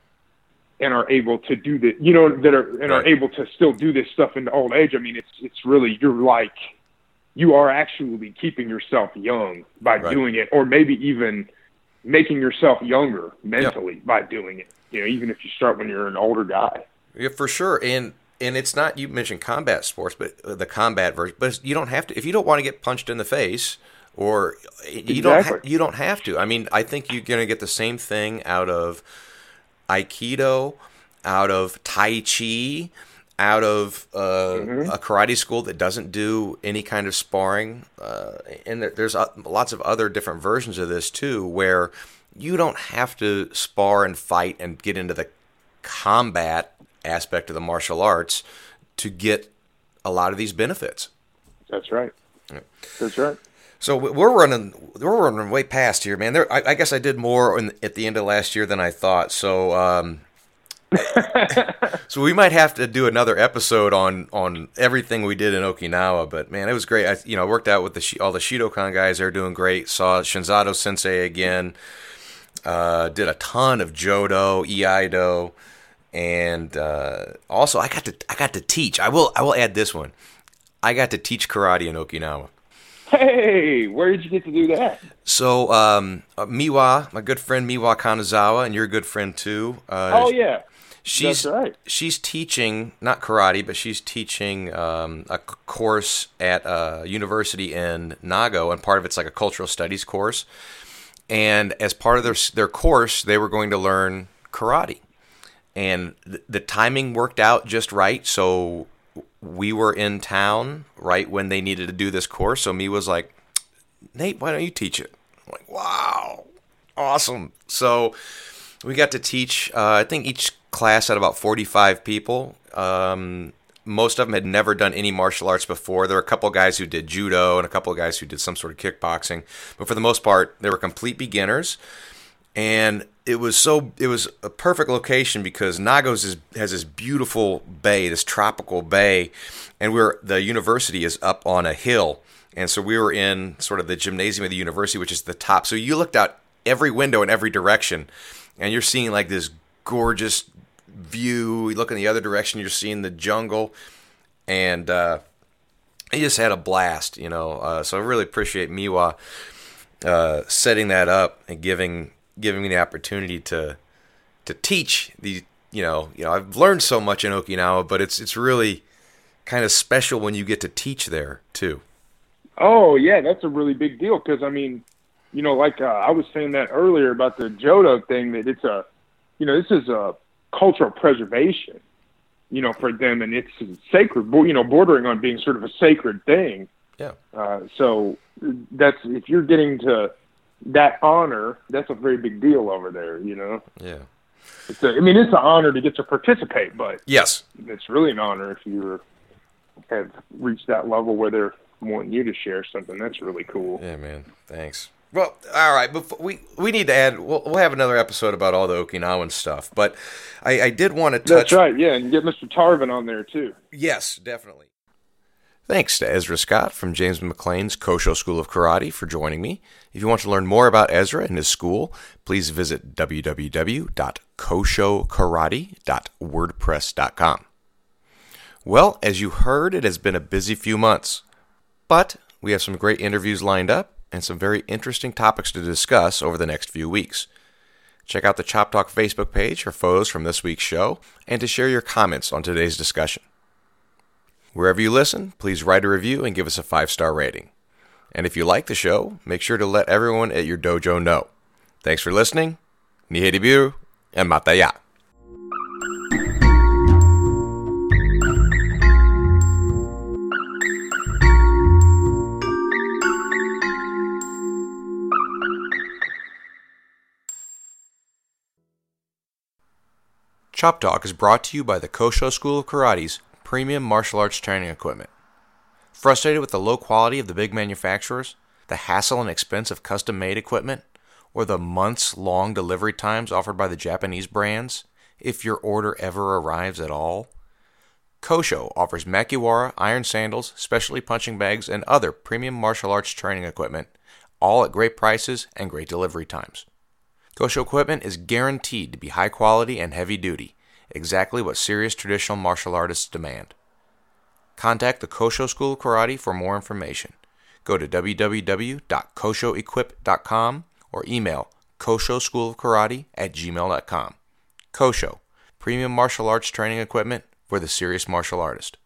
and are able to do the you know that are and are able to still do this stuff into old age i mean it's it's really you're like you are actually keeping yourself young by Right. doing it or maybe even making yourself younger mentally by doing it. You know, even if you start when you're an older guy. yeah, for sure. And and it's not you mentioned combat sports, but uh, the combat version. But you don't have to if you don't want to get punched in the face, or you don't ha- you don't have to. I mean, I think you're gonna get the same thing out of Aikido, out of Tai Chi, out of uh, Mm-hmm. a karate school that doesn't do any kind of sparring. Uh, and there's uh, lots of other different versions of this too, where you don't have to spar and fight and get into the combat aspect of the martial arts to get a lot of these benefits. That's right. That's right. So we- we're running, we're running way past here, man. There, I, I guess I did more in, at the end of last year than I thought. So, um, so we might have to do another episode on on everything we did in Okinawa. But man, it was great. I, you know, worked out with the all the Shidokan guys. They're doing great. Saw Shinzato Sensei again. Uh, did a ton of Jodo, Iaido, and uh, also I got to I got to teach. I will I will add this one. I got to teach karate in Okinawa. Hey, where did you get to do that? So, um, uh, Miwa, my good friend Miwa Kanazawa, and your good friend too. Uh, Oh yeah. she's that's right. she's teaching not karate, but she's teaching um, a course at a university in Nago, and part of it's like a cultural studies course. And as part of their their course, they were going to learn karate, and th- the timing worked out just right. So we were in town right when they needed to do this course. So me was like, Nate, why don't you teach it? I'm like, wow, awesome. So we got to teach. Uh, I think each class had about 45 people. Um, most of them had never done any martial arts before. There were a couple guys who did judo and a couple of guys who did some sort of kickboxing, but for the most part, they were complete beginners. And it was so it was a perfect location because Nagos is, has this beautiful bay, this tropical bay, and we're the university is up on a hill, and so we were in sort of the gymnasium of the university, which is the top. So you looked out every window in every direction, and you're seeing like this gorgeous view. You look in the other direction, you're seeing the jungle, and uh, he just had a blast, you know. Uh, so I really appreciate Miwa uh, setting that up and giving giving me the opportunity to to teach these. You know, you know, I've learned so much in Okinawa, but it's it's really kind of special when you get to teach there too. Oh yeah, that's a really big deal because I mean, you know, like uh, I was saying that earlier about the Jodo thing that it's a, you know, this is a cultural preservation, you know, for them, and it's sacred, you know, bordering on being sort of a sacred thing. Yeah. Uh, so that's if you're getting to that honor, that's a very big deal over there, you know. Yeah. It's a, I mean, it's an honor to get to participate, but Yes. it's really an honor if you have reached that level where they're wanting you to share something. That's really cool. Yeah, man. Thanks. Well, all right. Before we we need to add. We'll, we'll have another episode about all the Okinawan stuff, but I, I did want to touch. That's right. Yeah, and get Mr. Tarvin on there too. Yes, definitely. Thanks to Ezra Scott from James McLean's Kosho School of Karate for joining me. If you want to learn more about Ezra and his school, please visit www.koshokarate.wordpress.com. Well, as you heard, it has been a busy few months, but we have some great interviews lined up and some very interesting topics to discuss over the next few weeks. Check out the Chop Talk Facebook page for photos from this week's show and to share your comments on today's discussion. Wherever you listen, please write a review and give us a five star rating. And if you like the show, make sure to let everyone at your dojo know. Thanks for listening. Nihei and Mataya. Chop Talk is brought to you by the Kosho School of Karate's premium martial arts training equipment. Frustrated with the low quality of the big manufacturers, the hassle and expense of custom made equipment, or the months long delivery times offered by the Japanese brands, if your order ever arrives at all? Kosho offers Makiwara iron sandals, specialty punching bags, and other premium martial arts training equipment, all at great prices and great delivery times. Kosho equipment is guaranteed to be high quality and heavy duty, exactly what serious traditional martial artists demand. Contact the Kosho School of Karate for more information. Go to www.koshoequip.com or email koshoschoolofkarate at gmail.com. Kosho, premium martial arts training equipment for the serious martial artist.